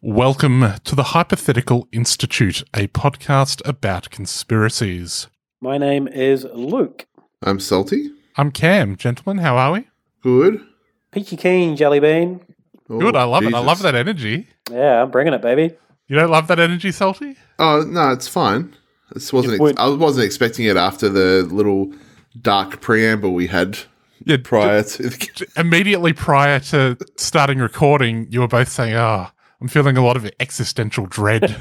Welcome to the Hypothetical Institute, a podcast about conspiracies. My name is Luke. I'm Salty. I'm Cam. Gentlemen, how are we? Good. Peachy Keen, Jellybean. Oh, Good, I love Jesus. it. I love that energy. Yeah, I'm bringing it, baby. You don't love that energy, Salty? Oh no, it's fine. This wasn't. Ex- I wasn't expecting it after the little dark preamble we had. Yeah, prior to the- immediately prior to starting recording, you were both saying, "Ah, oh, I'm feeling a lot of existential dread."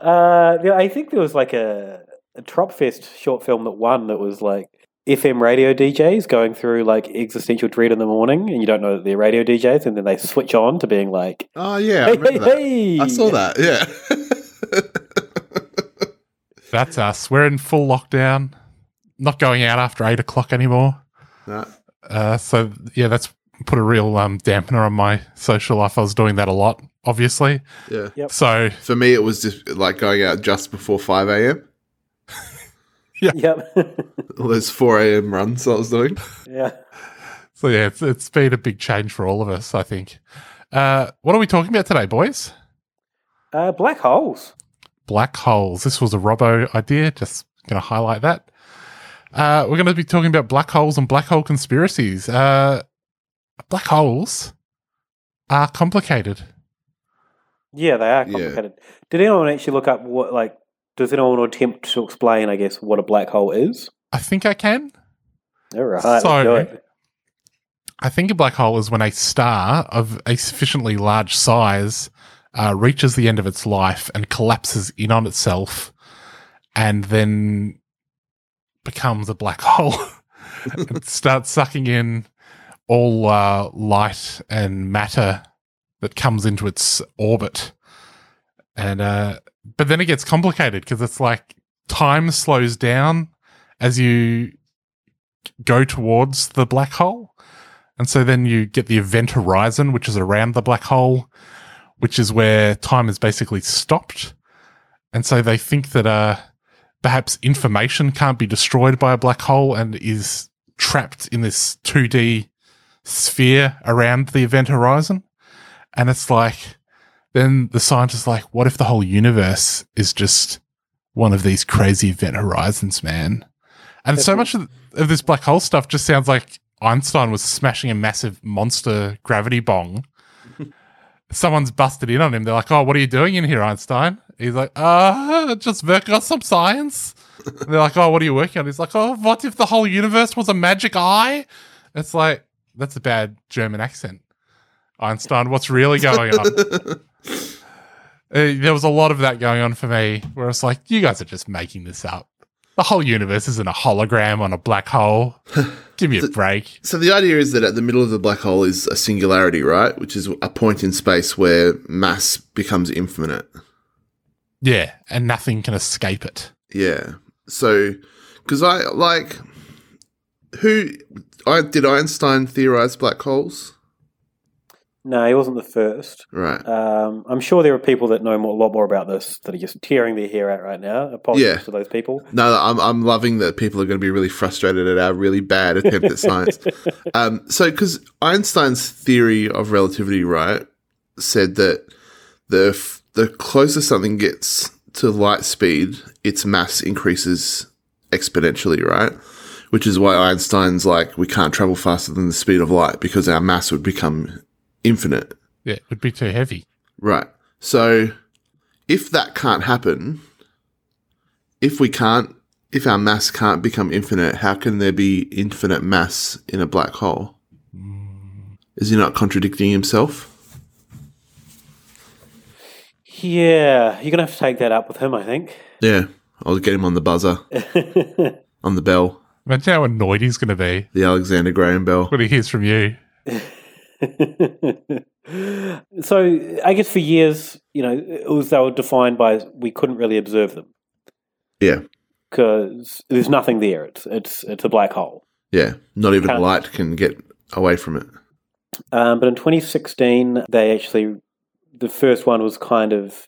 uh, yeah, I think there was like a, a Tropfest short film that won that was like FM radio DJs going through like existential dread in the morning, and you don't know that they're radio DJs, and then they switch on to being like, "Oh yeah, hey, I hey, hey, I saw that." Yeah, that's us. We're in full lockdown, not going out after eight o'clock anymore. No. Uh, so yeah, that's put a real um, dampener on my social life. I was doing that a lot, obviously. Yeah. Yep. So for me, it was just like going out just before five a.m. Yeah. Yep. All those 4 a.m. runs I was doing. Yeah. So, yeah, it's, it's been a big change for all of us, I think. Uh, what are we talking about today, boys? Uh, black holes. Black holes. This was a Robbo idea. Just going to highlight that. Uh, we're going to be talking about black holes and black hole conspiracies. Uh, black holes are complicated. Yeah, they are complicated. Yeah. Did anyone actually look up what, like, does anyone attempt to explain, I guess, what a black hole is? I think I can. All right. So, I think a black hole is when a star of a sufficiently large size uh, reaches the end of its life and collapses in on itself and then becomes a black hole and starts sucking in all uh, light and matter that comes into its orbit. And uh, but then it gets complicated because it's like time slows down as you go towards the black hole. And so then you get the event horizon, which is around the black hole, which is where time is basically stopped. And so they think that uh, perhaps information can't be destroyed by a black hole and is trapped in this 2D sphere around the event horizon. And it's like, then the scientist's like, what if the whole universe is just one of these crazy event horizons, man? And so much of, of this black hole stuff just sounds like Einstein was smashing a massive monster gravity bong. Someone's busted in on him. They're like, "Oh, what are you doing in here, Einstein?" He's like, "Uh, just working on some science." they're like, "Oh, what are you working on?" He's like, "Oh, what if the whole universe was a magic eye?" It's like that's a bad German accent. Einstein, what's really going on? Uh, there was a lot of that going on for me where it's like, you guys are just making this up. The whole universe isn't a hologram on a black hole. Give me a break. So the idea is that at the middle of the black hole is a singularity, right? Which is a point in space where mass becomes infinite. Yeah, and nothing can escape it. Yeah. So, because I like who did Einstein theorize black holes? No, he wasn't the first. Right. Um, I'm sure there are people that know more, a lot more about this that are just tearing their hair out right now. Apologies Yeah. to those people. No, I'm I'm loving that people are going to be really frustrated at our really bad attempt at science. Um, so, because Einstein's theory of relativity, right, said that the f- the closer something gets to light speed, its mass increases exponentially, right? Which is why Einstein's like we can't travel faster than the speed of light because our mass would become infinite. Yeah, it would be too heavy. Right. So if that can't happen, if we can't, if our mass can't become infinite, how can there be infinite mass in a black hole? Is he not contradicting himself? Yeah, you're gonna have to take that up with him. I think. Yeah. I'll get him on the buzzer, on the bell, Imagine how annoyed he's going to be the Alexander Graham bell. when he hears from you. so I guess for years, you know, it was they were defined by we couldn't really observe them Yeah. because there's nothing there. It's it's it's a black hole. Yeah. Not even Can't- light can get away from it. Um, but in 2016, they actually the first one was kind of.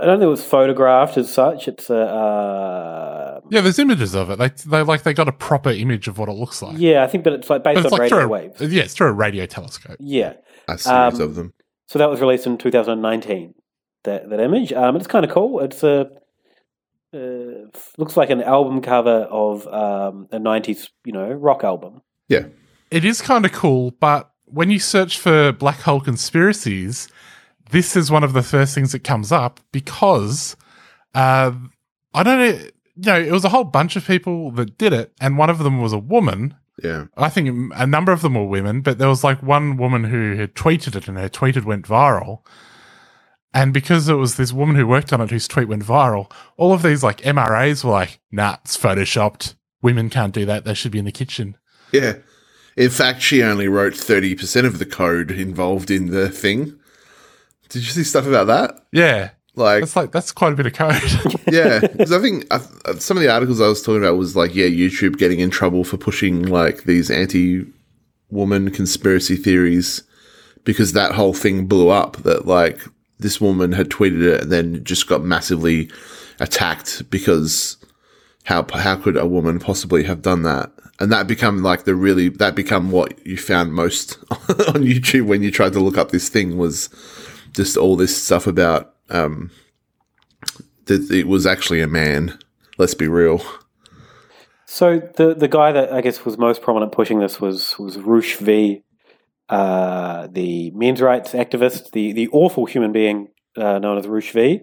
I don't think it was photographed as such. It's a uh, Yeah, there's images of it. They, they like they got a proper image of what it looks like. yeah, I think, but it's like based But it's on like radio through a, waves. Yeah, it's through a radio telescope. Yeah, A series Um, of them. So that was released in 2019. That that image. Um, it's kind of cool. It's a uh, looks like an album cover of um, a 90s, you know, rock album. Yeah. It is kind of cool, but when you search for black hole conspiracies, this is one of the first things that comes up because uh, I don't know. You know, it was a whole bunch of people that did it, and one of them was a woman. Yeah. I think a number of them were women, but there was like one woman who had tweeted it, and her tweeted went viral. And because it was this woman who worked on it whose tweet went viral, all of these like MRAs were like, nah, it's photoshopped. Women can't do that. They should be in the kitchen. Yeah. In fact, she only wrote 30% of the code involved in the thing. Did you see stuff about that? Yeah. Like, That's like, that's quite a bit of code. yeah, because I think I, some of the articles I was talking about was like, yeah, YouTube getting in trouble for pushing like these anti-woman conspiracy theories because that whole thing blew up. That like this woman had tweeted it and then just got massively attacked because how how could a woman possibly have done that? And that become like the really that become what you found most on YouTube when you tried to look up this thing was just all this stuff about um that it was actually a man. Let's be real. So the the guy that I guess was most prominent pushing this was was Roosh V, uh, the men's rights activist, the the awful human being uh, known as Roosh V.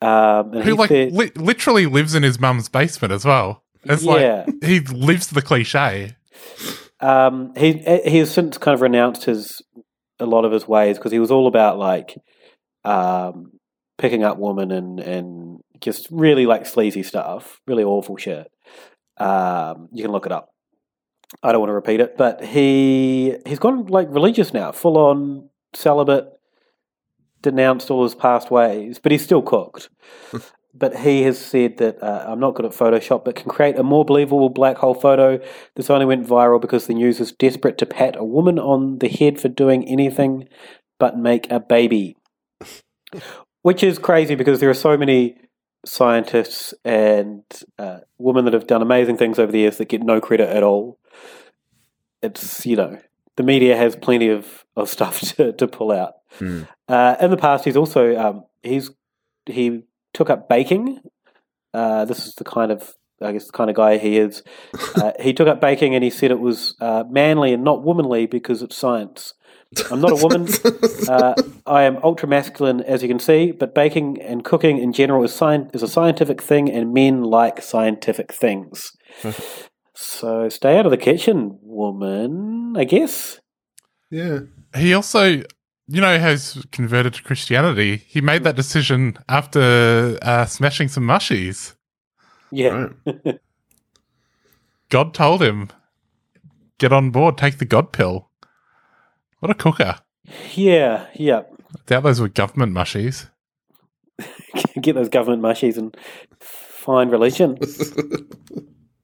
Um, and who he like said- li- literally lives in his mum's basement as well. It's Yeah. like he lives the cliche. Um, he he has since kind of renounced his a lot of his ways because he was all about like um, picking up women and and just really like sleazy stuff, really awful shit. Um, you can look it up. I don't want to repeat it, but he he's gone like religious now, full on celibate, denounced all his past ways, but he's still cooked. but he has said that uh, I'm not good at Photoshop, but can create a more believable black hole photo. This only went viral because the news is desperate to pat a woman on the head for doing anything but make a baby. Which is crazy because there are so many scientists and uh, women that have done amazing things over the years that get no credit at all. It's, you know, the media has plenty of, of stuff to, to pull out. Uh, in the past, he's also um, he's he took up baking. Uh, this is the kind of I guess the kind of guy he is. Uh, he took up baking and he said it was uh, manly and not womanly because it's science. I'm not a woman. uh, I am ultra masculine, as you can see. But baking and cooking in general is sci- is a scientific thing, and men like scientific things. so stay out of the kitchen, woman. I guess. Yeah. He also, you know, has converted to Christianity. He made that decision after uh, smashing some mushies. Yeah. God told him, get on board, take the God pill. What a cooker. yeah. Yeah. I doubt those were government mushies. Get those government mushies and find religion.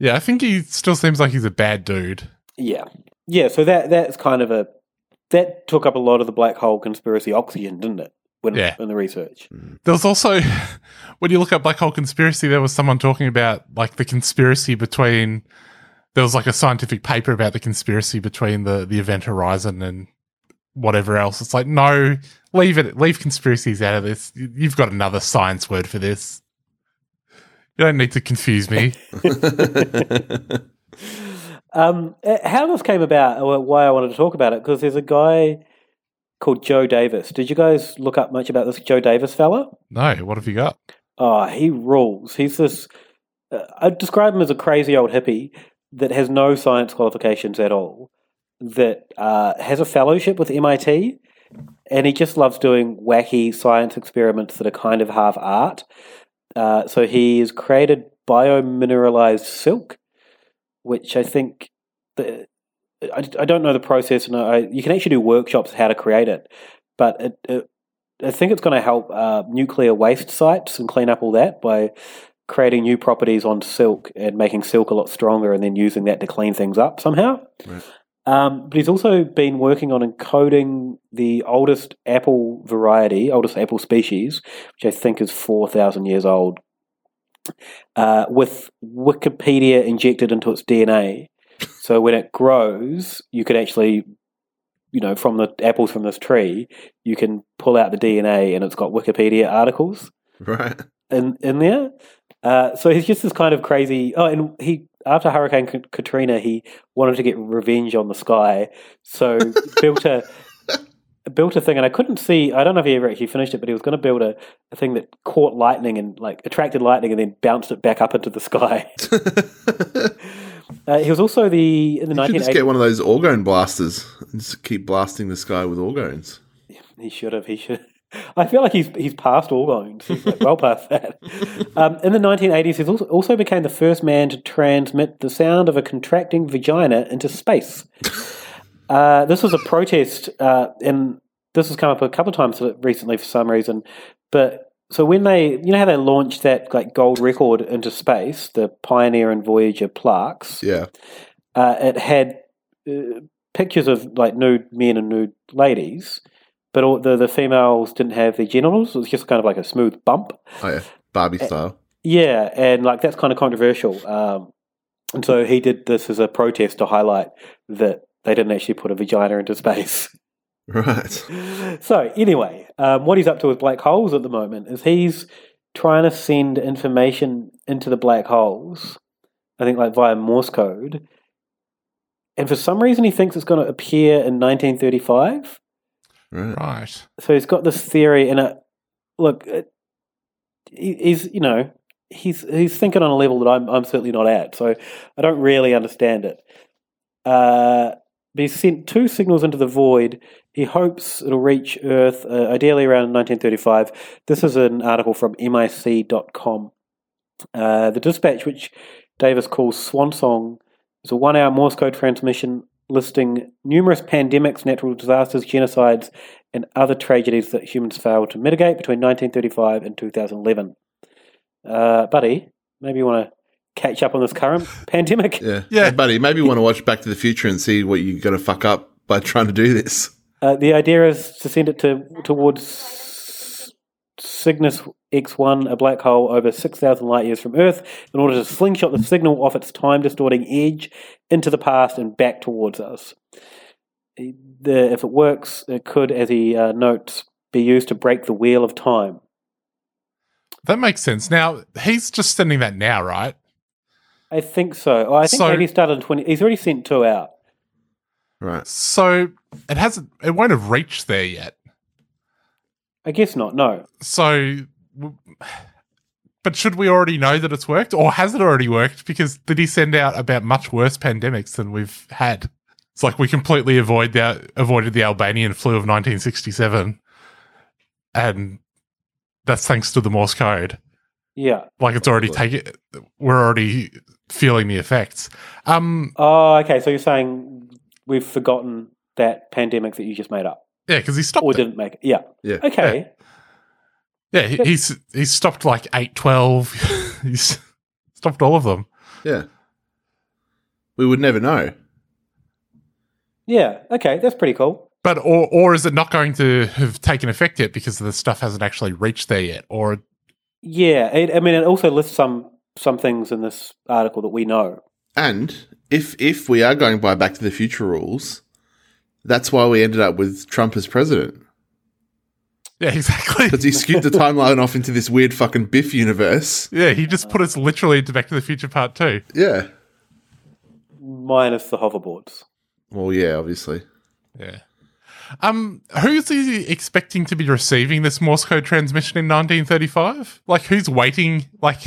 Yeah, I think he still seems like he's a bad dude. Yeah, yeah. So that that's kind of a that took up a lot of the black hole conspiracy oxygen, didn't it? When, Yeah. in the research. Mm. There was also, when you look at black hole conspiracy, there was someone talking about like the conspiracy between. There was like a scientific paper about the conspiracy between the the event horizon and whatever else. It's like no, leave it, leave conspiracies out of this. You- You've got another science word for this. You don't need to confuse me. Um, uh, how this came about, or why I wanted to talk about it, because there's a guy called Joe Davis. Did you guys look up much about this Joe Davis fella? no, what have you got? Oh, he rules. He's this. Uh, I'd describe him as a crazy old hippie that has no science qualifications at all, that uh, has a fellowship with MIT, and he just loves doing wacky science experiments that are kind of half art. Uh, so he has created biomineralized silk, which I think the, I, I don't know the process, and I, you can actually do workshops how to create it, but it, it, I think it's going to help uh, nuclear waste sites and clean up all that by creating new properties on silk and making silk a lot stronger, and then using that to clean things up somehow. Um, but he's also been working on encoding the oldest apple variety, oldest apple species, which I think is 4,000 years old, uh, with Wikipedia injected into its DNA. So when it grows, you could actually, you know, from the apples from this tree, you can pull out the DNA and it's got Wikipedia articles Right. in in there. Uh, so he's just this kind of crazy. Oh, and he after Hurricane Katrina, he wanted to get revenge on the sky, so built a built a thing. And I couldn't see. I don't know if he ever actually finished it, but he was going to build a, a thing that caught lightning and like attracted lightning and then bounced it back up into the sky. uh, he was also the in the nineteen just get one of those orgone blasters and just keep blasting the sky with orgones. He should have. He should. I feel like he's he's past all loans. He's like well past that. Um, in the 1980s, he also, also became the first man to transmit the sound of a contracting vagina into space. Uh, this was a protest, uh, and this has come up a couple of times recently for some reason. But so when they, you know how they launched that like gold record into space, the Pioneer and Voyager plaques. Yeah. Uh, it had uh, pictures of like nude men and nude ladies, but all, the the females didn't have their genitals. It was just kind of like a smooth bump. Oh yeah, Barbie style. Yeah, and like that's kind of controversial. Um, and so he did this as a protest to highlight that they didn't actually put a vagina into space. Right. So anyway, um, what he's up to with black holes at the moment is he's trying to send information into the black holes. I think like via Morse code, and for some reason he thinks it's going to appear in 1935. Right. Right. So he's got this theory, and it, look, it, he's you know he's he's thinking on a level that I'm I'm certainly not at. So I don't really understand it. Uh, but he's sent two signals into the void. He hopes it'll reach Earth, uh, ideally around 1935. This is an article from MIC.com. Uh, the dispatch, which Davis calls Swan Song, is a one hour Morse code transmission listing numerous pandemics, natural disasters, genocides, and other tragedies that humans failed to mitigate between 1935 and 2011. Uh, buddy, maybe you want to catch up on this current pandemic? Yeah. Yeah. Hey, buddy, maybe you want to watch Back to the Future and see what you're going to fuck up by trying to do this. Uh, the idea is to send it to towards Cygnus X1, a black hole over 6,000 light years from Earth, in order to slingshot the signal off its time distorting edge into the past and back towards us. The, if it works, it could, as he uh, notes, be used to break the wheel of time. That makes sense. Now he's just sending that now, right? I think so. Oh, I think So- maybe he started in 20. He's already sent two out. Right. So it hasn't. It won't have reached there yet. I guess not, no. So, but should we already know that it's worked, or has it already worked? Because did he send out about much worse pandemics than we've had? It's like we completely avoid the avoided the Albanian flu of 1967, and that's thanks to the Morse code. Yeah. Like it's already taken. We're already feeling the effects. Um. Oh, okay. So you're saying we've forgotten that pandemic that you just made up? Yeah, because he stopped. Or didn't make it? Yeah. Yeah. Okay. Yeah, he, he's he's stopped like eight twelve. he's stopped all of them. Yeah. We would never know. Yeah. Okay. That's pretty cool. But or or is it not going to have taken effect yet because the stuff hasn't actually reached there yet? Or Yeah, it, I mean, it also lists some some things in this article that we know. And if if we are going by Back to the Future rules, that's why we ended up with Trump as president. yeah, exactly. Because he skewed the timeline off into this weird fucking Biff universe. Yeah, he just put us literally into Back to the Future Part Two. Yeah. Minus the hoverboards. Well, yeah, obviously. Yeah. Um, who's he expecting to be receiving this Morse code transmission in 1935? Like, who's waiting? Like,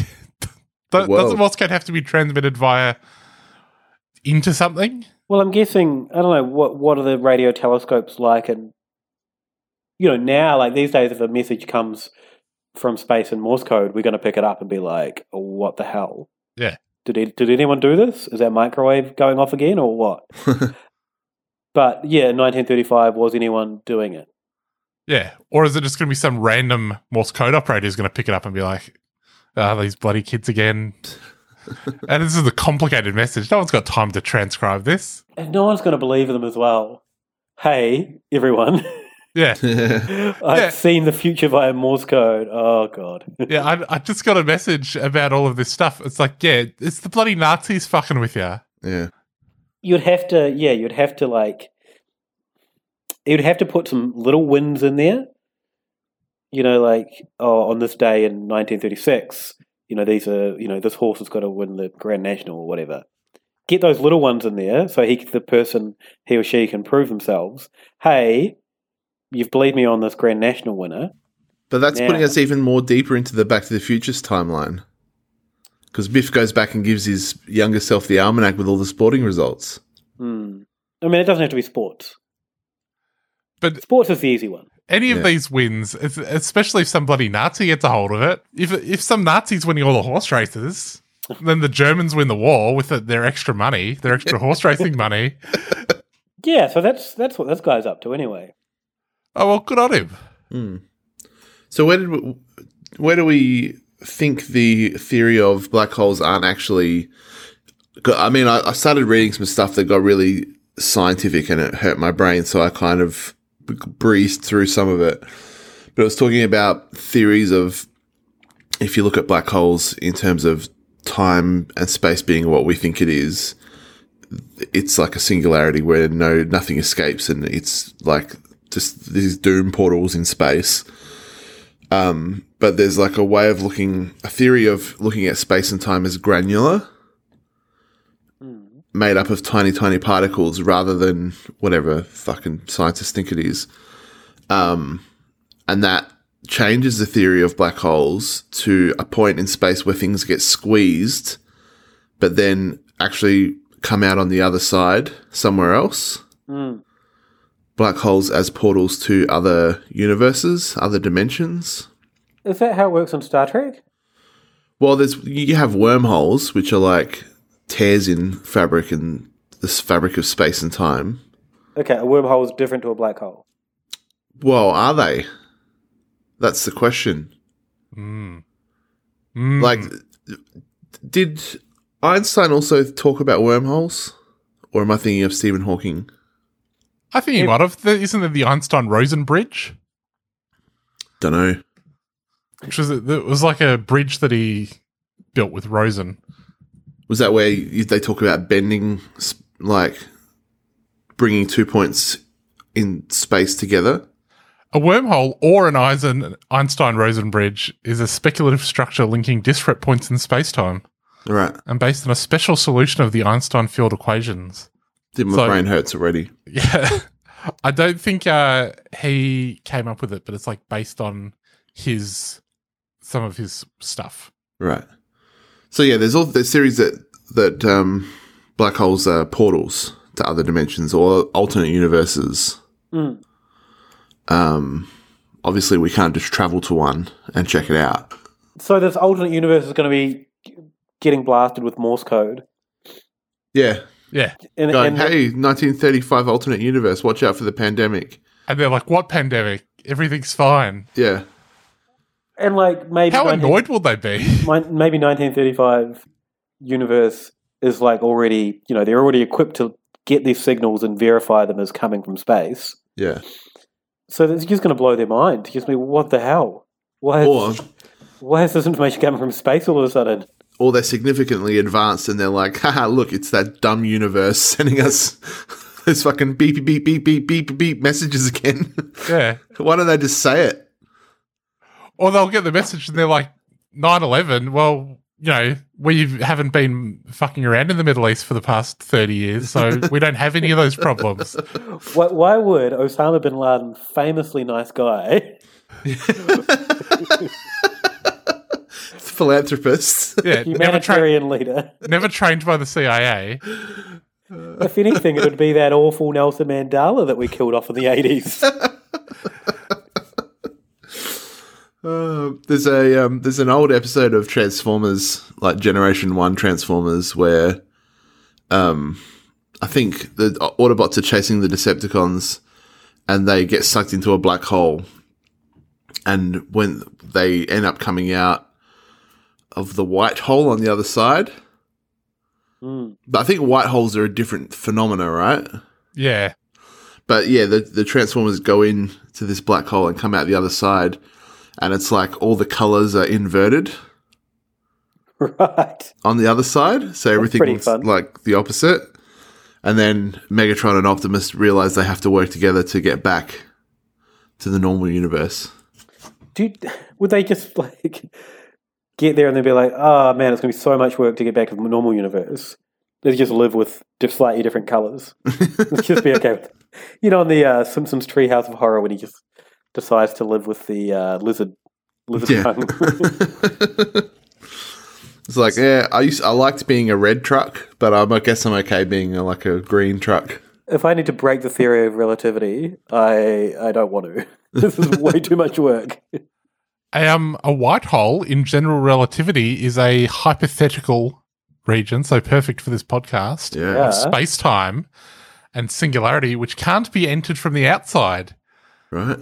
th- doesn't world. Morse code have to be transmitted via into something? Well, I'm guessing I don't know what what are the radio telescopes like, and you know now like these days, if a message comes from space in Morse code, we're going to pick it up and be like, "What the hell? Yeah. Did it, did anyone do this? Is that microwave going off again, or what?" but yeah, 1935, was anyone doing it? Yeah. Or is it just going to be some random Morse code operator who's going to pick it up and be like, ah, these bloody kids again? and this is a complicated message. No one's got time to transcribe this. And no one's going to believe them as well. Hey, everyone. Yeah. I've Yeah. seen the future via Morse code. Oh god. yeah, I, I just got a message about all of this stuff. It's like, yeah, it's the bloody Nazis fucking with you. Yeah. you'd have to yeah you'd have to like you'd have to put some little wins in there you know like oh on this day in 1936 you know these are you know this horse has got to win the grand national or whatever get those little ones in there so he the person he or she can prove themselves hey you've believed me on this grand national winner But that's Now- putting us even more deeper into the Back to the Futures timeline. Because Biff goes back and gives his younger self the almanac with all the sporting results. hmm. i mean it doesn't have to be sports But sports is the easy one any of Yeah. these wins, it's- especially if some bloody Nazi gets a hold of it, if if some Nazis winning all the horse races, then the Germans win the war with their extra money, their extra horse racing money. yeah so that's that's what this guy's up to anyway Oh well, good on him. Hmm. So where did we, where do we think the theory of black holes aren't actually? 'cause, I mean, I, I started reading some stuff that got really scientific and it hurt my brain, so I kind of b- breezed through some of it. But it was talking about theories of if you look at black holes in terms of time and space being what we think it is, it's like a singularity where no nothing escapes and it's like just these doom portals in space. Um, but there's like a way of looking, a theory of looking at space and time as granular, made up of tiny, tiny particles rather than whatever fucking scientists think it is. Um, and that changes the theory of black holes to a point in space where things get squeezed, but then actually come out on the other side somewhere else. Hmm. Black holes as portals to other universes, other dimensions. is that how it works on star trek Well, there's you have wormholes, which are like tears in fabric and this fabric of space and time. okay a wormhole is different to a black hole Well, are they? That's the question. Mm. Like, did Einstein also talk about wormholes, or am I thinking of Stephen Hawking? I think he might have. Isn't there the Einstein Rosen Bridge? Don't know. Which was it was like a bridge that he built with Rosen. Was that where you, they talk about bending, like bringing two points in space together? A wormhole or an Eisen Einstein Rosen bridge is a speculative structure linking disparate points in spacetime Right. and based on a special solution of the Einstein field equations. Did my So- brain hurts already? Yeah. I don't think uh, he came up with it, but it's like based on his some of his stuff. Right. So yeah, there's all there's theories that that um, black holes are portals to other dimensions or alternate universes. Mm. Um, obviously, we can't just travel to one and check it out. So this alternate universe is going to be getting blasted with Morse code. Yeah. Yeah. And, Going, and hey, 1935 alternate universe. Watch out for the pandemic. And they're like, "What pandemic? Everything's fine." Yeah. And like maybe How 19 annoyed will they be? maybe 1935 universe is like already you know they're already equipped to get these signals and verify them as coming from space. Yeah. So it's just going to blow their mind. Just be, what the hell? Why? Or Is, why is this information coming from space all of a sudden? or they're significantly advanced and they're like, haha, look, it's that dumb universe sending us those fucking beep beep beep beep beep beep messages again. Yeah. Why don't they just say it? Or they'll get the message and they're like, 9 11, well, you know, we haven't been fucking around in the Middle East for the past 30 years, so we don't have any of those problems. Why, why would Osama bin Laden, famously nice guy, Philanthropist. Yeah, never, tra- humanitarian leader? never trained by the CIA. If anything, it would be that awful Nelson Mandela that we killed off in the eighties. Uh, there's a um, there's an old episode of Transformers, like Generation One Transformers, where um, I think the Autobots are chasing the Decepticons, and they get sucked into a black hole, and when they end up coming out of the white hole on the other side, Mm. but I think white holes are a different phenomena, right? Yeah. But yeah, the the Transformers go in to this black hole and come out the other side, and it's like all the colors are inverted right. on the other side, so everything looks fun. like the opposite. And then Megatron and Optimus realize they have to work together to get back to the normal universe. Do would they just like get there and then be like, "Oh man, it's going to be so much work to get back to the normal universe." They just live with just slightly different colors. Let's just be okay with. It. You know, in the uh, Simpsons Treehouse of Horror, when he just decides to live with the uh, lizard, lizard Yeah. tongue. It's like, yeah, I used I liked being a red truck, but I'm, I guess I'm okay being a, like a green truck. if I need to break the theory of relativity, I I don't want to. This is way too much work. Um, a white hole in general relativity is a hypothetical region, so perfect for this podcast. Yeah. Yeah. Space time and singularity, which can't be entered from the outside. Right.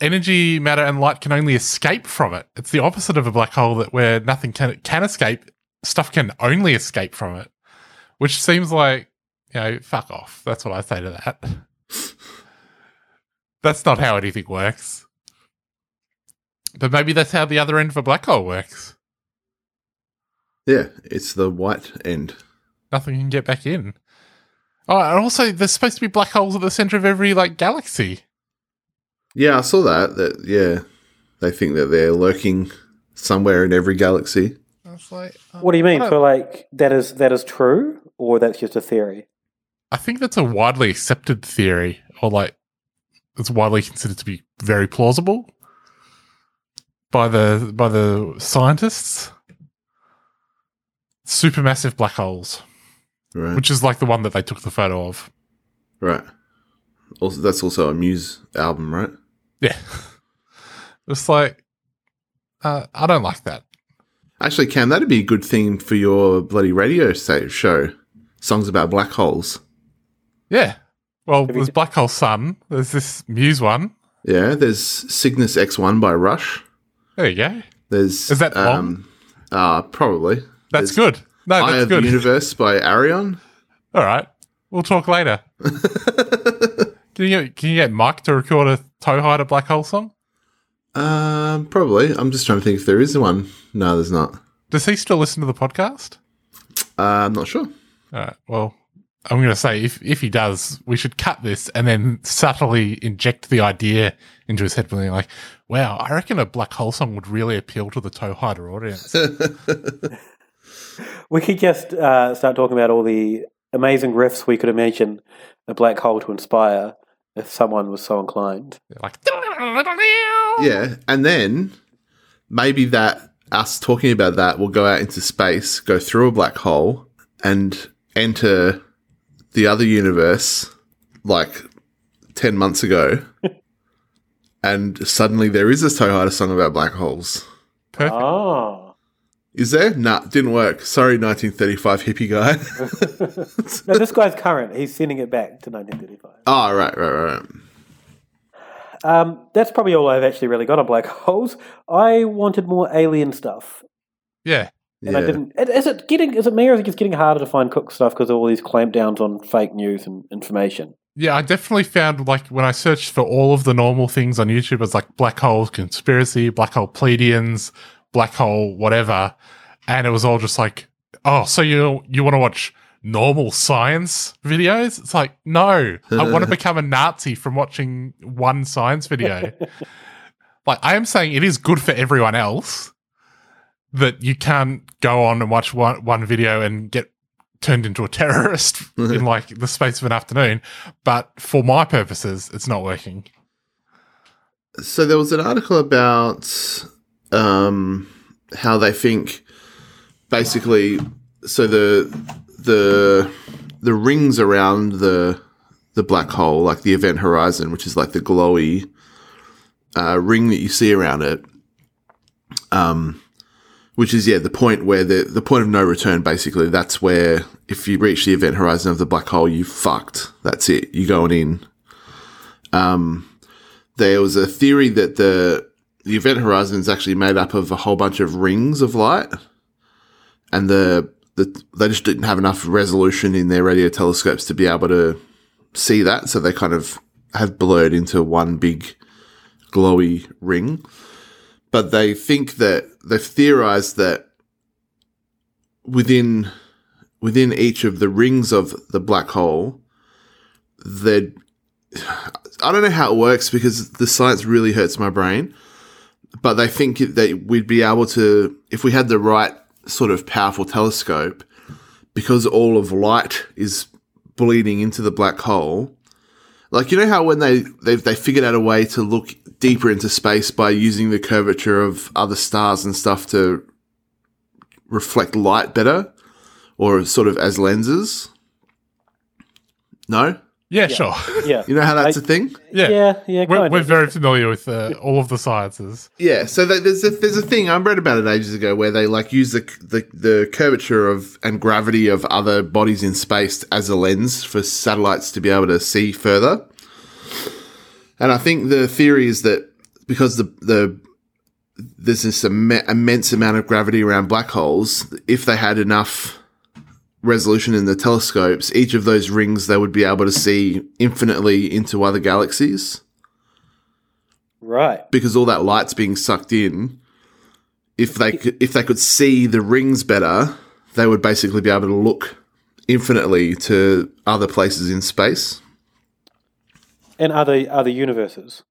Energy, matter, and light can only escape from it. It's the opposite of a black hole that where nothing can can escape. Stuff can only escape from it, which seems like you know, fuck off. That's what I say to that. That's not how anything works. But maybe that's how the other end of a black hole works. Yeah, it's the white end. Nothing can get back in. Oh, and also there's supposed to be black holes at the center of every like galaxy. Yeah, I saw that. That yeah, they think that they're lurking somewhere in every galaxy. I was like, oh, What do you mean? I So like that is that is true, or that's just a theory? I think that's a widely accepted theory, or like it's widely considered to be very plausible by the by the scientists. Supermassive black holes, Right. which is like the one that they took the photo of. Right. Also, that's also a Muse album, right? Yeah, it's like uh, I don't like that. Actually, Cam, that'd be a good thing for your bloody radio sa- show. Songs about black holes. Yeah. Well, there's Black Hole Sun. There's this Muse one. Yeah, there's Cygnus X1 by Rush. There you go. There's Is that long? um, uh, probably. That's There's good. No, Eye that's of the good. Universe by Arion. All right. We'll talk later. can you get, can you get Mike to record a toe hider black hole song? Um, probably. I'm just trying to think if there is one. No, there's not. Does he still listen to the podcast? Uh, I'm not sure. All right. Well, I'm going to say if if he does, we should cut this and then subtly inject the idea into his head, being like, "Wow, I reckon a black hole song would really appeal to the toe hider audience." We could just uh, start talking about all the amazing riffs we could imagine a black hole to inspire if someone was so inclined. like, Yeah, and then maybe that us talking about that will go out into space, go through a black hole, and enter the other universe like ten months ago, and suddenly there is a Toe Hider song about black holes. Perfect. Oh. Is there? Nah, didn't work. Sorry, 1935 hippie guy. no, this guy's current. He's sending it back to 1935. oh, right, right, right. Um, that's probably all I've actually really got on black holes. I wanted more alien stuff. Yeah. And I didn't. Is it getting? Is it me, or is it just getting harder to find cook stuff because of all these clampdowns on fake news and information? Yeah, I definitely found like when I searched for all of the normal things on YouTube, it was like black hole conspiracy, black hole Pleiadians, black hole whatever, and it was all just like, oh, so you you want to watch normal science videos? It's like, no, I want to become a Nazi from watching one science video. like I am saying, it is good for everyone else that you can't go on and watch one one video and get turned into a terrorist in like the space of an afternoon. But for my purposes, it's not working. So there was an article about um, how they think basically. So the the the rings around the the black hole, like the event horizon, which is like the glowy uh, ring that you see around it, um, which is yeah the point where the the point of no return. Basically, that's where if you reach the event horizon of the black hole, you fucked. That's it. You're going in. Um, there was a theory that the the event horizon is actually made up of a whole bunch of rings of light, and the the they just didn't have enough resolution in their radio telescopes to be able to see that, so they kind of have blurred into one big glowy ring. But they think that they've theorized that within within each of the rings of the black hole, that I don't know how it works because the science really hurts my brain. But they think that we'd be able to, if we had the right sort of powerful telescope, because all of light is bleeding into the black hole. Like you know how when they they they figured out a way to look deeper into space by using the curvature of other stars and stuff to reflect light better, or sort of as lenses. No. Yeah, sure. Yeah. You know how that's a thing? Yeah, Yeah, yeah, We're, we're very familiar with uh, all of the sciences. Yeah, so there's a, there's a thing I read about it ages ago where they like use the, the the curvature of and gravity of other bodies in space as a lens for satellites to be able to see further. And I think the theory is that because the the there's this Im- immense amount of gravity around black holes, if they had enough resolution in the telescopes, each of those rings they would be able to see infinitely into other galaxies Right. because all that light's being sucked in. If they could, if they could see the rings better, they would basically be able to look infinitely to other places in space. And other other universes.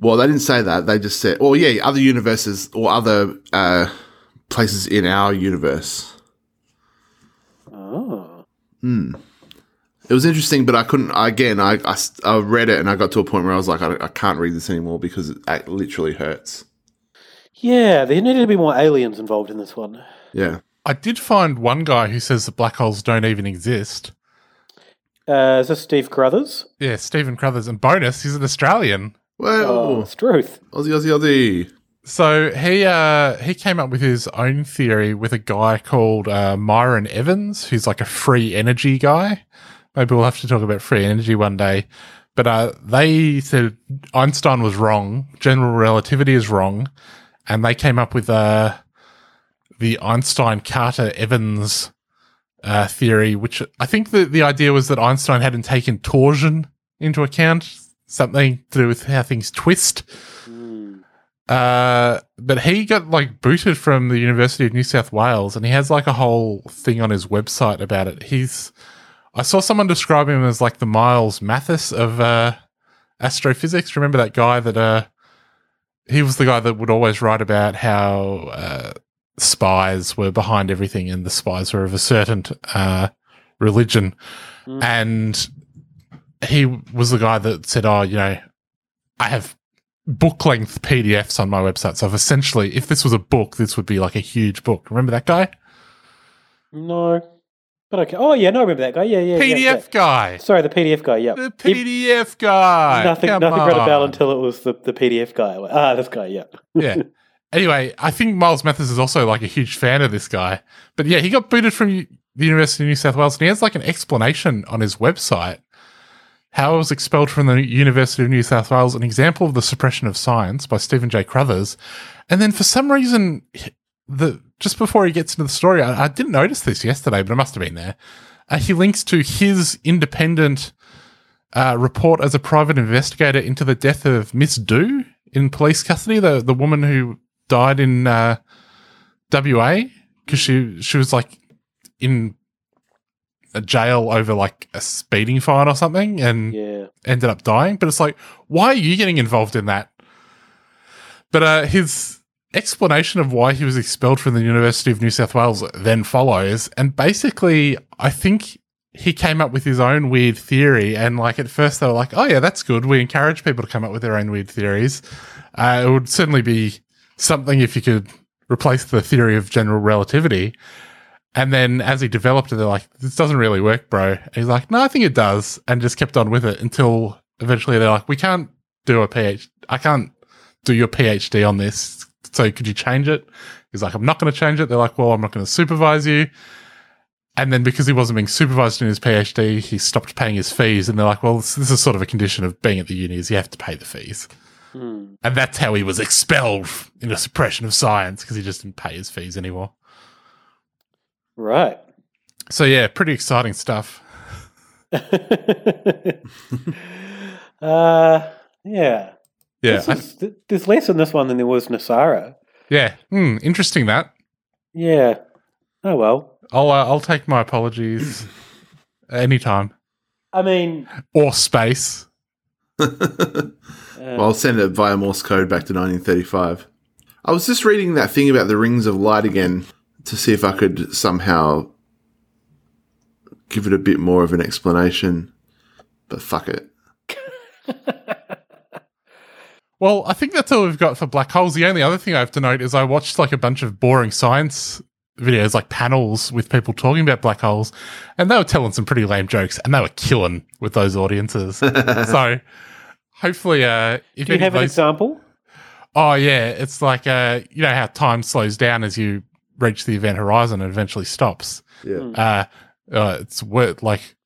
Well, they didn't say that. They just said, "Oh yeah, other universes or other uh, places in our universe." Hmm. It was interesting, but I couldn't. Again, I, I, I read it and I got to a point where I was like, I, I can't read this anymore because it, it literally hurts. Yeah, there needed to be more aliens involved in this one. Yeah. I did find one guy who says that black holes don't even exist. Uh, is this Steve Carruthers? Yeah, Stephen Crothers. And bonus, he's an Australian. Well, Oh, it's truth. Aussie, Aussie, Aussie. So he uh, he came up with his own theory with a guy called uh, Myron Evans, who's like a free energy guy. Maybe we'll have to talk about free energy one day. But uh, they said Einstein was wrong, general relativity is wrong, and they came up with uh, the Einstein Cartan Evans uh, theory, which I think the, the idea was that Einstein hadn't taken torsion into account, something to do with how things twist. Uh, but he got like booted from the University of New South Wales, and he has like a whole thing on his website about it. He's, I saw someone describe him as like the Miles Mathis of uh, astrophysics. Remember that guy that uh, he was the guy that would always write about how uh, spies were behind everything, and the spies were of a certain uh, religion, and he was the guy that said, "Oh, you know, I have book length PDFs on my website. So I've essentially, if this was a book, this would be like a huge book. Remember that guy? No. But okay. Oh, yeah, no, I remember that guy. Yeah, yeah. PDF yeah, yeah. guy. Sorry, the PDF guy, yeah. The PDF guy. nothing Come nothing rang a bell until it was the, the PDF guy. Ah, this guy, yeah. yeah. Anyway, I think Miles Mathis is also like a huge fan of this guy. But yeah, he got booted from the University of New South Wales and he has like an explanation on his website how I was expelled from the University of New South Wales, an example of the suppression of science by Stephen J. Crothers. And then for some reason, the just before he gets into the story, I, I didn't notice this yesterday, but it must have been there. Uh, he links to his independent uh, report as a private investigator into the death of Miss Dhu in police custody, the the woman who died in uh, WA because she she was like in jail over like a speeding fine or something and Yeah. ended up dying. But it's like, why are you getting involved in that? But uh, his explanation of why he was expelled from the University of New South Wales then follows. And basically, I think he came up with his own weird theory. And like at first, they were like, oh, yeah, that's good. We encourage people to come up with their own weird theories. Uh, it would certainly be something if you could replace the theory of general relativity. And then as he developed it, they're like, this doesn't really work, bro. And he's like, no, I think it does. And just kept on with it until eventually they're like, we can't do a PhD. I can't do your PhD on this. So could you change it? He's like, I'm not going to change it. They're like, well, I'm not going to supervise you. And then because he wasn't being supervised in his PhD, he stopped paying his fees. And they're like, well, this, this is sort of a condition of being at the uni is you have to pay the fees. Hmm. And that's how he was expelled in a suppression of science because he just didn't pay his fees anymore. Right. So yeah, pretty exciting stuff. Uh, yeah. Yeah, This is- th- there's less in this one than there was NESARA. Yeah, hmm, interesting that. Yeah. Oh well. I'll uh, I'll take my apologies anytime I mean, or space. well, I'll send it via Morse code back to 1935. I was just reading that thing about the rings of light again to see if I could somehow give it a bit more of an explanation. But fuck it. Well, I think that's all we've got for black holes. The only other thing I have to note is I watched like a bunch of boring science videos, like panels with people talking about black holes, and they were telling some pretty lame jokes, and they were killing with those audiences. so hopefully, uh, if do you any have of an example? Oh yeah, it's like uh, you know how time slows down as you reach the event horizon and eventually stops. Yeah. Uh, uh it's wor- like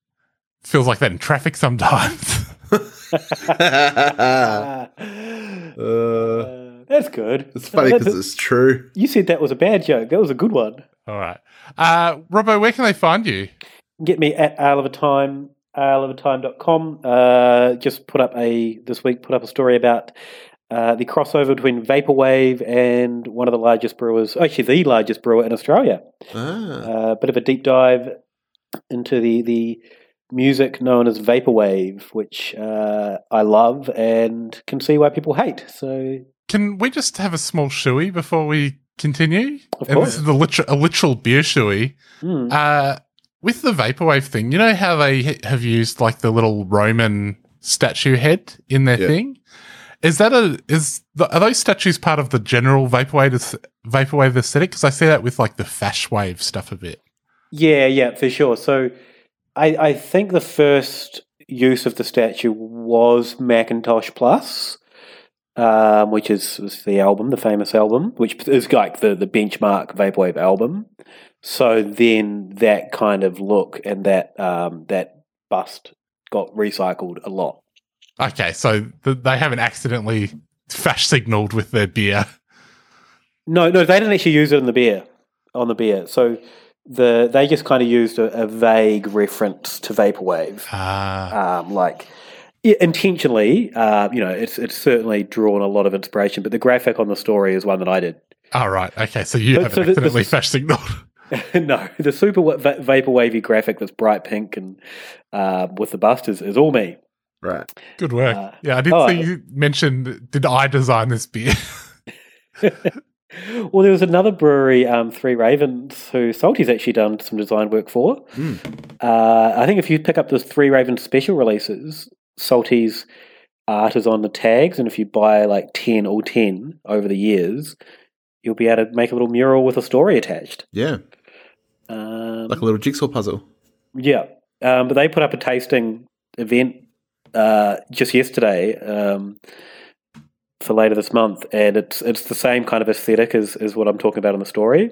feels like that in traffic sometimes. Uh, That's good. it's funny because it's true. You said that was a bad joke. That was a good one. All right, uh, Robbo, where can they find you? Get me at Ale of a Time, aleofatime.com. Uh, just put up a, this week, put up a story about uh, the crossover between Vaporwave and one of the largest brewers, actually the largest brewer in Australia. Ah. A bit of a deep dive into the, the music known as Vaporwave, which uh, I love and can see why people hate. So Can we just have a small shoey before we continue? Of and course. this is the literal, a literal beer shoey. Hmm. Uh, with the vaporwave thing, you know how they have used like the little Roman statue head in their Yeah. thing? Is that a is the, are those statues part of the general vaporwave vaporwave aesthetic? Because I see that with like the fash wave stuff a bit. Yeah, yeah, for sure. So I, I think the first use of the statue was Macintosh Plus, um, which is the album, the famous album, which is like the, the benchmark vaporwave album. So then that kind of look and that um, that bust got recycled a lot. Okay, so th- they haven't accidentally fash signaled with their beer. No, no, they didn't actually use it in the beer on the beer. So the they just kind of used a, a vague reference to vaporwave. Ah, um, like intentionally. Uh, you know, it's it's certainly drawn a lot of inspiration, but the graphic on the story is one that I did. all right. Okay, so you So- haven't so accidentally is- fash signaled. no, the super va- vaporwavy graphic that's bright pink and uh, with the bust is, is all me. Right. Good work. Uh, yeah, I did oh, see you mention. Did I design this beer? Well, there was another brewery, um, Three Ravens, who Salty's actually done some design work for. Hmm. Uh, I think if you pick up the Three Ravens special releases, Salty's art is on the tags, and if you buy like 10 or 10 over the years, you'll be able to make a little mural with a story attached. Yeah. Um, Like a little jigsaw puzzle. Yeah, um, but they put up a tasting event uh, just yesterday um, for later this month, and it's it's the same kind of aesthetic as, as what I'm talking about in the story.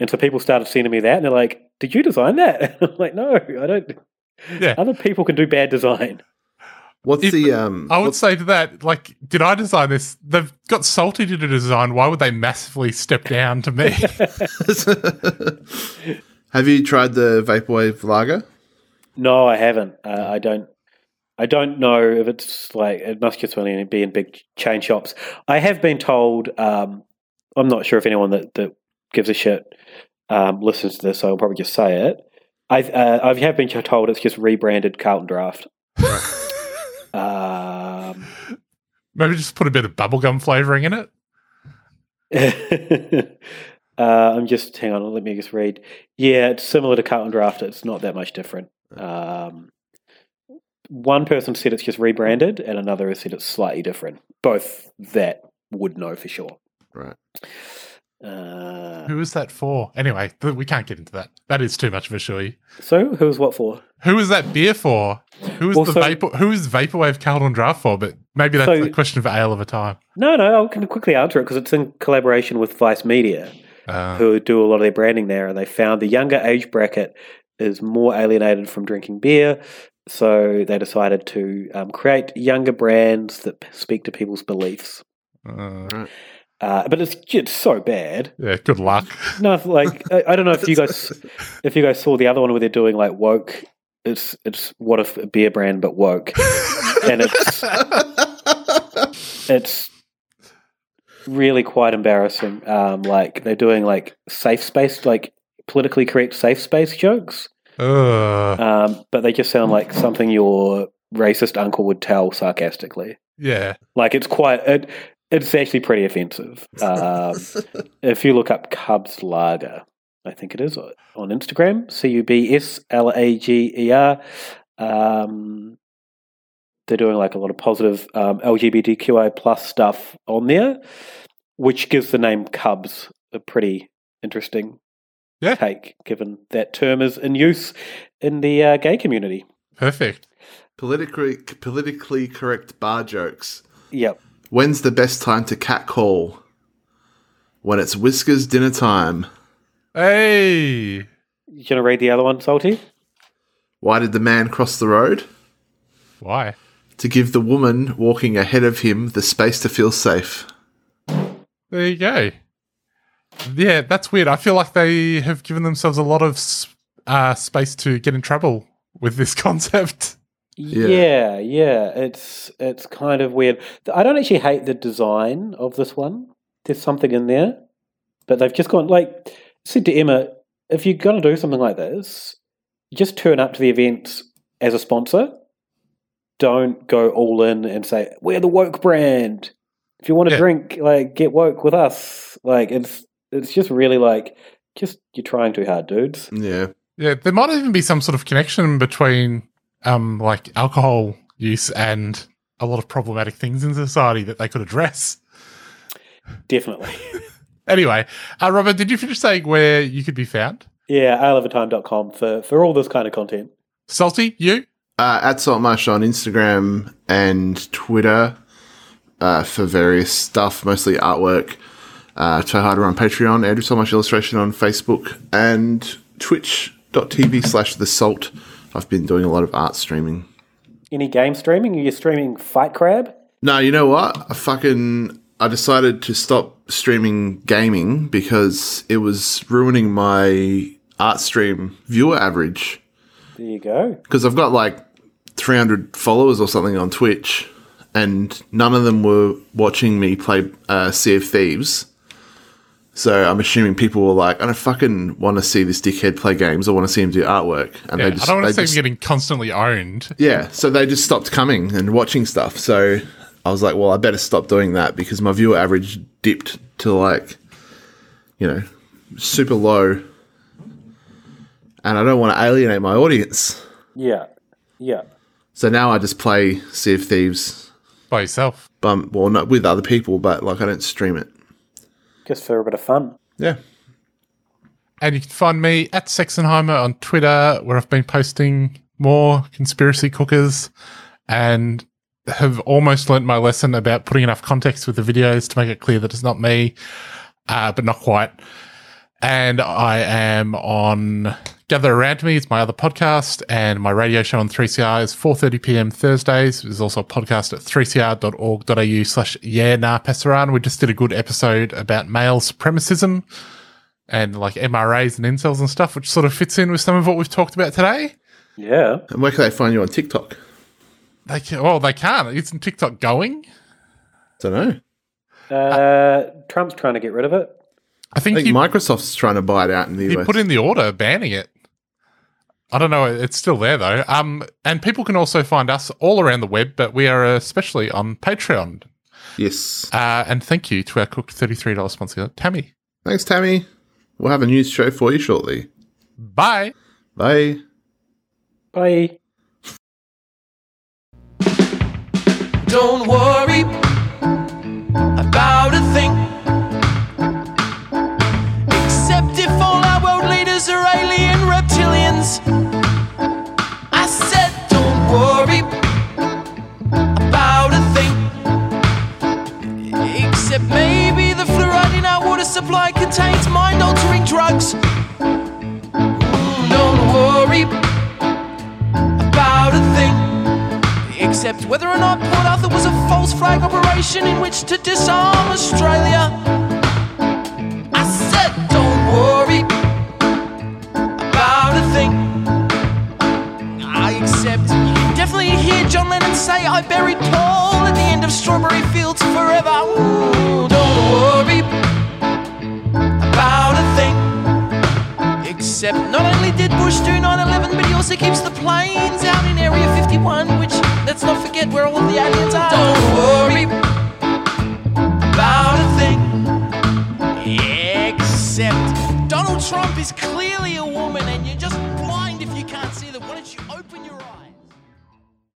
And so people started sending me that, and they're like, "Did you design that?" I'm like, "No, I don't." Yeah. Other people can do bad design. What's If- the um? I would say to that, like, did I design this? They've got Salty to design. Why would they massively step down to me? Have you tried the vaporwave lager? No, I haven't. Uh, I don't. I don't know if it's like it must just only be in big chain shops. I have been told. Um, I'm not sure if anyone that, that gives a shit um, listens to this, so I'll probably just say it. I uh, I have been told it's just rebranded Carlton Draft. um, Maybe just put a bit of bubblegum flavoring in it. uh, I'm just hang on. Let me just read. Yeah, it's similar to Carlton Draft. It's not that much different. Um, one person said it's just rebranded, and another has said it's slightly different. Both that would know for sure. Right. Uh, Who is that for? Anyway, th- we can't get into that. That is too much of a shoey. so, who's what for? Who is that beer for? Who is Well, the so- vapor? Who is Vaporwave Carlton Draft for? But maybe that's So- a question for ale of a time. No, no, I can quickly answer it because it's in collaboration with Vice Media, Uh, who do a lot of their branding there, and they found the younger age bracket is more alienated from drinking beer, so they decided to um, create younger brands that speak to people's beliefs. uh, Uh, but it's it's so bad. yeah, good luck. No, like I, I don't know if you guys if you guys saw the other one where they're doing like woke. It's it's what if a beer brand but woke, and it's it's really quite embarrassing. Um, like they're doing like safe space, like politically correct safe space jokes, Ugh. Um, but they just sound like something your racist uncle would tell sarcastically. yeah. Like it's quite it. It's actually pretty offensive. Um, if you look up Cubs Lager, I think it is on Instagram. C U B S L A G E R. Um, they're doing like a lot of positive um, LGBTQI plus stuff on there, which gives the name Cubs a pretty interesting Yeah. take, given that term is in use in the uh, gay community. Perfect. Politically politically correct bar jokes. Yep. When's the best time to catcall? When it's Whiskers dinner time. Hey. You gonna read the other one, Salty? Why did the man cross the road? Why? To give the woman walking ahead of him the space to feel safe. There you go. Yeah, that's weird. I feel like they have given themselves a lot of uh, space to get in trouble with this concept. Yeah. yeah, It's it's kind of weird. I don't actually hate the design of this one. There's something in there, but they've just gone like I said to Emma. If you're going to do something like this, just turn up to the event as a sponsor. Don't go all in and say we're the woke brand. If you want to Yeah. drink, like get woke with us. Like it's it's just really like just you're trying too hard, dudes. Yeah. Yeah, there might even be some sort of connection between um like alcohol use and a lot of problematic things in society that they could address. Definitely. Anyway, uh, Robert, did you finish saying where you could be found? yeah, aleofatime.com for for all this kind of content. Salty, you? Uh, at Saltmarsh on Instagram and Twitter uh, for various stuff, mostly artwork. Uh, Harder on Patreon, Andrew Marsh Illustration on Facebook, and twitch.tv slash The Salt. I've been doing a lot of art streaming. Any game streaming? Are you streaming Fight Crab? No, you know what? I fucking I decided to stop streaming gaming because it was ruining my art stream viewer average. There you go. Because I've got like 300 followers or something on Twitch, and none of them were watching me play uh, Sea of Thieves. So I'm assuming people were like, I don't fucking want to see this dickhead play games. I want to see him do artwork. And Yeah, they just, I don't want to see just- him getting constantly owned. yeah, so they just stopped coming and watching stuff. So I was like, well, I better stop doing that because my viewer average dipped to like, you know, super low. And I don't want to alienate my audience. Yeah. Yeah. So now I just play Sea of Thieves. By yourself? Um, well, not with other people, but like I don't stream it. Just for a bit of fun. Yeah. And you can find me at Sexenheimer on Twitter, where I've been posting more conspiracy cookers and have almost learnt my lesson about putting enough context with the videos to make it clear that it's not me, uh, but not quite. And I am on Gather Around Me. It's my other podcast, and my radio show on 3CR is 4.30 p.m. Thursdays. There's also a podcast at 3cr.org.au slash yeah nah Pasaran. We just did a good episode about male supremacism and like MRAs and incels and stuff, which sort of fits in with some of what we've talked about today. Yeah. And where can they find you on TikTok? They can, well, they can't. Isn't TikTok going? I Don't know. Uh, Trump's trying to get rid of it. I think, I think he, Microsoft's trying to buy it out in the he US. put in the order banning it. I don't know. It's still there though. Um, and people can also find us all around the web, but we are especially on Patreon. yes. Uh, and thank you to our cook thirty-three dollars sponsor, Tammy. Thanks, Tammy. We'll have a news show for you shortly. Bye. Bye. Bye. Don't worry about a thing. Contains mind altering drugs. Don't worry about a thing. Except whether or not Port Arthur was a false flag operation in which to disarm Australia. I said, don't worry about a thing. I accept. You can definitely hear John Lennon say, I buried Paul at the end of Strawberry Fields forever. Ooh, don't worry Except not only did Bush do 9-11, but he also keeps the planes out in Area 51, which, let's not forget where all of the aliens are. Don't worry about a thing. Except Donald Trump is clearly